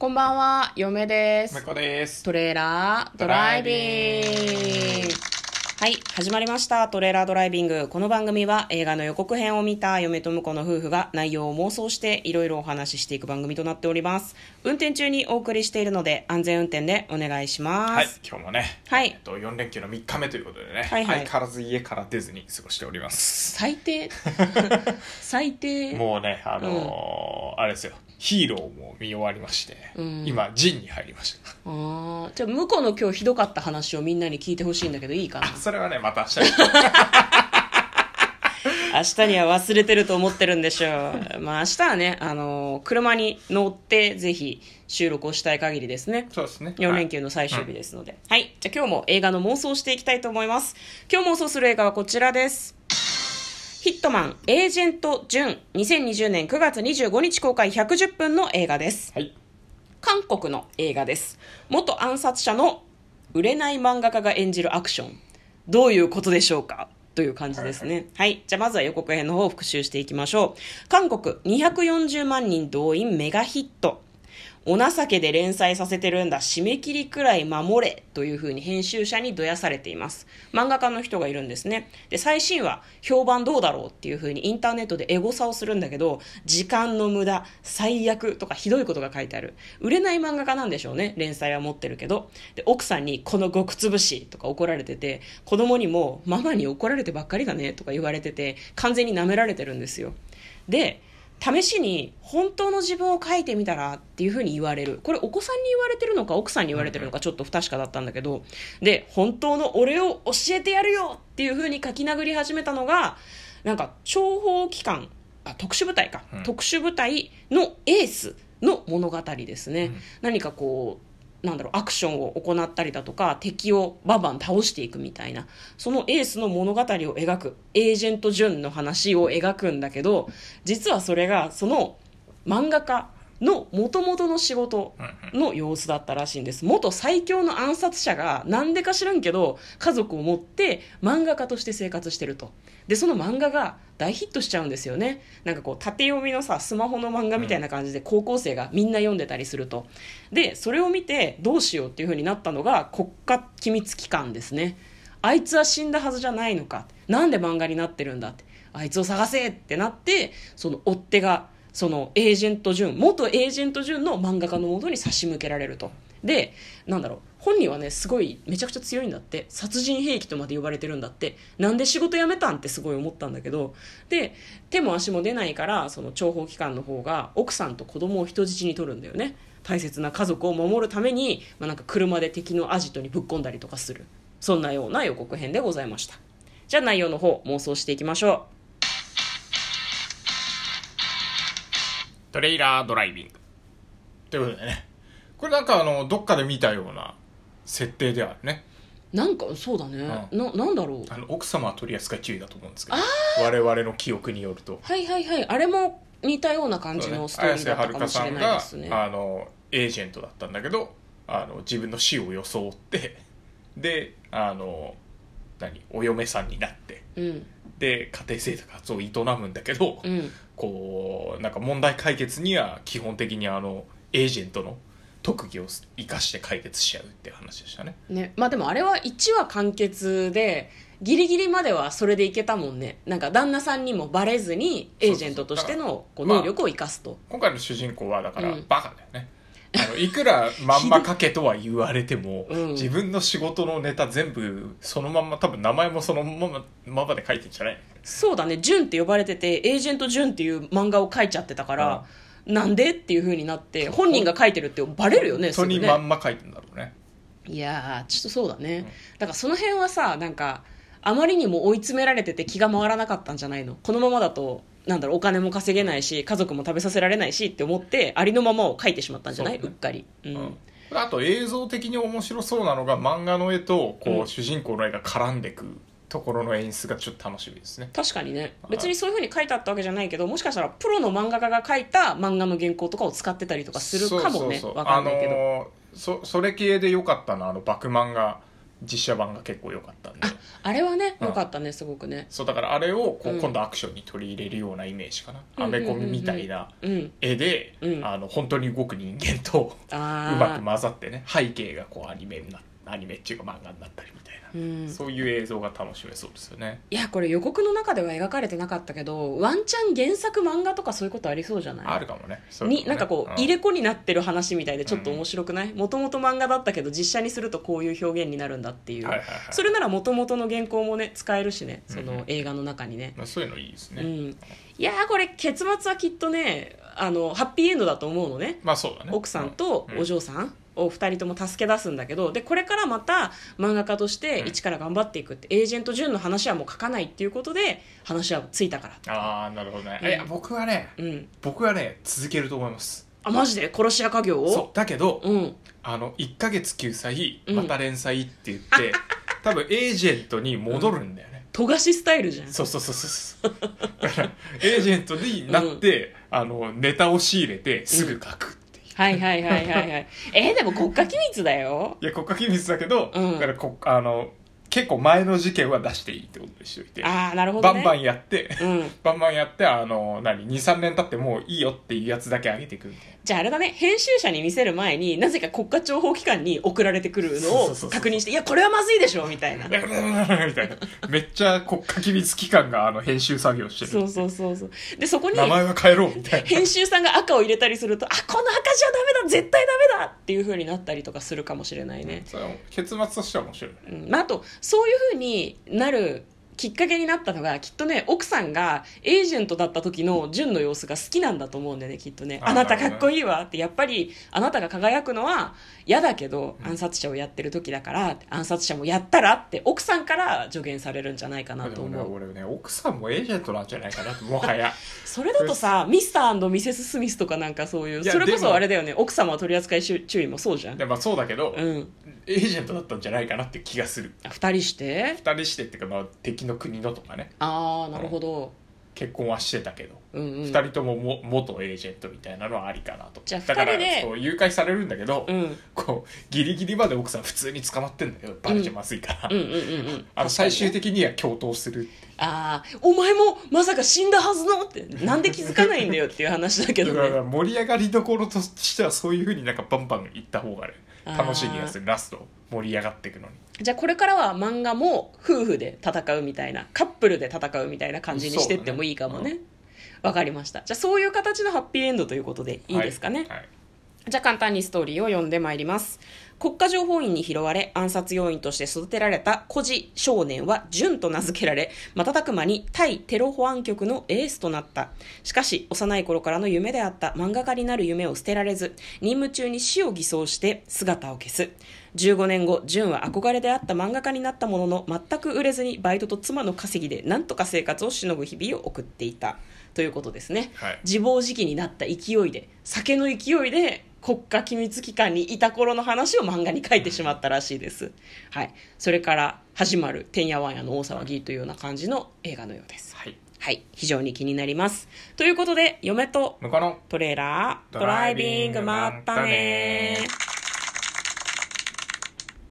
こんばんは、嫁です向。こうです。トレーラードライビング。はい、始まりました。トレーラードライビング。この番組は映画の予告編を見た嫁と婿の夫婦が内容を妄想していろいろお話ししていく番組となっております。運転中にお送りしているので安全運転でお願いします。はい、今日もね、はいえっと、4連休の3日目ということでね、はいはい相変わらず家から出ずに過ごしております。最低 最低もうね、あのーあれですよ、ヒーローも見終わりまして、うん今、ジンに入りました。あーじゃあ向こうの今日ひどかった話をみんなに聞いてほしいんだけどいいかな？それはね、また明日に。明日には忘れてると思ってるんでしょう。まあ明日はね、あの車に乗ってぜひ収録をしたい限りですね。そうですね。4連休の最終日ですので。はい。じゃあ今日も映画の妄想をしていきたいと思います。今日妄想する映画はこちらです。ヒットマン、エージェント・ジュン、2020年9月25日公開110分の映画です。はい。韓国の映画です。元暗殺者の売れない漫画家が演じるアクション。どういうことでしょうか？という感じですね。はい。じゃあまずは予告編の方を復習していきましょう。韓国240万人動員メガヒット。お情けで連載させてるんだ締め切りくらい守れというふうに編集者にどやされています。漫画家の人がいるんですね。で最新話評判どうだろうっていうふうにインターネットでエゴサをするんだけど時間の無駄最悪とかひどいことが書いてある。売れない漫画家なんでしょうね連載は持ってるけど。で奥さんにこの極つぶしとか怒られてて子供にもママに怒られてばっかりだねとか言われてて完全に舐められてるんですよ。で試しに本当の自分を書いてみたらっていうふうに言われる。これお子さんに言われてるのか奥さんに言われてるのかちょっと不確かだったんだけどで本当の俺を教えてやるよっていうふうに書き殴り始めたのがなんか諜報機関あ特殊部隊か、うん。特殊部隊のエースの物語ですね、うん。何かこうなんだろうアクションを行ったりだとか敵をバンバン倒していくみたいなそのエースの物語を描くエージェント・ジュンの話を描くんだけど実はそれがその漫画家の元々の仕事の様子だったらしいんです。元最強の暗殺者がなんでか知らんけど家族を持って漫画家として生活してると。でその漫画が大ヒットしちゃうんですよね。なんかこう縦読みのさスマホの漫画みたいな感じで高校生がみんな読んでたりすると。でそれを見てどうしようっていう風になったのが国家機密機関ですね。あいつは死んだはずじゃないのか。なんで漫画になってるんだって。あいつを探せってなってその追っ手がそのエージェント・ジュン元エージェント・ジュンの漫画家のもとに差し向けられると。でなんだろう本人はねすごいめちゃくちゃ強いんだって。殺人兵器とまで呼ばれてるんだって。なんで仕事辞めたんってすごい思ったんだけど。で手も足も出ないからその諜報機関の方が奥さんと子供を人質に取るんだよね。大切な家族を守るために、まあ、なんか車で敵のアジトにぶっ込んだりとかする。そんなような予告編でございました。じゃあ内容の方妄想していきましょう。トレイラードライビング。ということでね、これなんかあの、どっかで見たような設定ではあるね。なんかそうだね、うななんだろう。あの、奥様は取り扱い注意だと思うんですけど、我々の記憶によると。はいはいはい。あれも似たような感じのストーリーだったかもしれないですね。綾瀬はるかさんがあのエージェントだったんだけどあの自分の死を装って であの何お嫁さんになってうん。で家庭生活を営むんだけど、うんこうなんか問題解決には基本的にあのエージェントの特技を生かして解決しちゃうっていう話でしたね。ね。まあでもあれは1話完結でギリギリまではそれでいけたもんね。なんか旦那さんにもバレずにエージェントとしてのこうまあ能力を生かすと、今回の主人公はだからうん。バカだよね、あのいくらまんま書けとは言われても、うん。自分の仕事のネタ全部そのまんま多分名前もそのままままで書いてんじゃないそうだねジュンって呼ばれててエージェントジュンっていう漫画を書いちゃってたから、なんでっていう風になって本人が書いてるってバレるよね本当にまんま書いてんだろうね。いやーちょっとそうだね、だからその辺はさなんかあまりにも追い詰められてて気が回らなかったんじゃないの？このままだとなんだろうお金も稼げないし家族も食べさせられないしって思ってありのままを書いてしまったんじゃない？そううねっかり、うん。うん。あと映像的に面白そうなのが漫画の絵とこう、うん。主人公の絵が絡んでくところの演出がちょっと楽しみですね。確かにね。はい。別にそういうふうに書いてあったわけじゃないけどもしかしたらプロの漫画家が書いた漫画の原稿とかを使ってたりとかするかもね。そうそうそう。わかんないけど、あのーそそれ系でよかったのはあのバクマンが実写版が結構良かったんで。あれはねうん。よかったねすごくね。そうだからあれをこう、うん。今度アクションに取り入れるようなイメージかな、うんアメコミみたいなうん。絵で、うん。あの本当に動く人間とうあまくあ混ざってね背景がこうアニメになアニメっていうか漫画になったりみたいな、うん。そういう映像が楽しめそうですよね。いやこれ予告の中では描かれてなかったけどワンチャン原作漫画とかそういうことありそうじゃない？あるかもね。そういうのね。になんかこう、ん。入れ子になってる話みたいでちょっと面白くない？もともと漫画だったけど実写にするとこういう表現になるんだっていう、はいはいはい。それならもともとの原稿もね使えるしねその映画の中にね、まあ、そういうのいいですね、うん、いやーこれ結末はきっとねあのハッピーエンドだと思うのね。まあそうだね。奥さんとうん。お嬢さんを2人とも助け出すんだけどでこれからまた漫画家としてうん。一から頑張っていくって、エージェント・ジュンの話はもう書かないっていうことで話はついたから。ああなるほどね、うん。いや僕はねうん。僕はね続けると思います。あマジで？殺し屋家業を？そうだけど、うん。あの1ヶ月救済うん。また連載って言って、多分エージェントに戻るんだよね、富樫スタイルじゃん。そうそうそうそうそう。だからエージェントになって、あのネタを仕入れてすぐ書くはいはいはいはいはい。えーでも国家機密だよ。いや国家機密だけど、うん。だからこあの結構前の事件は出していいってことにしといて、ああなるほどね。バンバンやってうん。バンバンやってあの何23年経ってもういいよっていうやつだけ上げていくみたいなじゃああれだね。編集者に見せる前になぜか国家諜報機関に送られてくるのを確認していやこれはまずいでしょみたいな。みたいな。めっちゃ国家機密機関があの編集作業してるそうそうそうそう。でそこに名前は変えろみたいな。編集さんが赤を入れたりするとあこの赤じゃダメだ絶対ダメだっていう風になったりとかするかもしれないね、それは結末としては面白い。ねうんまあ、あとそういう風になるきっかけになったのがきっとね奥さんがエージェントだった時の純の様子が好きなんだと思うんだよねきっとね。ああなたかっこいいわ。ってやっぱりあなたが輝くのは嫌だけどうん。暗殺者をやってる時だから暗殺者もやったらって奥さんから助言されるんじゃないかなと思う。俺ね奥さんもエージェントなんじゃないかなともはや。それだとさミスターミセス・スミスとかなんかそういうそれこそあれだよね奥様取扱い注意もそうじゃん。でまあそうだけど、うんエージェントだったんじゃないかなって気がする。二人して？二人してっていうか、まあ、敵の国のとかね。ああなるほど、結婚はしてたけど、うんうん、二人ともも元エージェントみたいなのはありかなと。じゃあだから二人でそう誘拐されるんだけど、うん。こうギリギリまで奥さん普通に捕まってんだけどバレちゃまずいから、うんうんうんうん。あの最終的的には共闘するああお前もまさか死んだはずのってなんで気づかないんだよっていう話だけど だからね盛り上がりどころとしてはそういうふうになんかバンバンいった方がね楽しい気がする。ラスト盛り上がっていくのに。じゃあこれからは漫画も夫婦で戦うみたいなカップルで戦うみたいな感じにしてってもいいかもそうだねわかりましたじゃあそういう形のハッピーエンドということでいいですかね、はいはいじゃあ簡単にストーリーを読んでまいります。国家情報員に拾われ暗殺要員として育てられた孤児少年は純と名付けられ、瞬く間に対テロ保安局のエースとなった。しかし、幼い頃からの夢であった漫画家になる夢を捨てられず、任務中に死を偽装して姿を消す。15年後、純は憧れであった漫画家になったものの、全く売れずにバイトと妻の稼ぎで何とか生活をしのぐ日々を送っていた。ということですね。はい。自暴自棄になった勢いで酒の勢いで国家機密機関にいた頃の話を漫画に書いてしまったらしいです、はい、それから始まる「てんやわんやの大騒ぎ」というような感じの映画のようです。はい。はい。非常に気になります。ということで嫁とトレーラードライビングまったね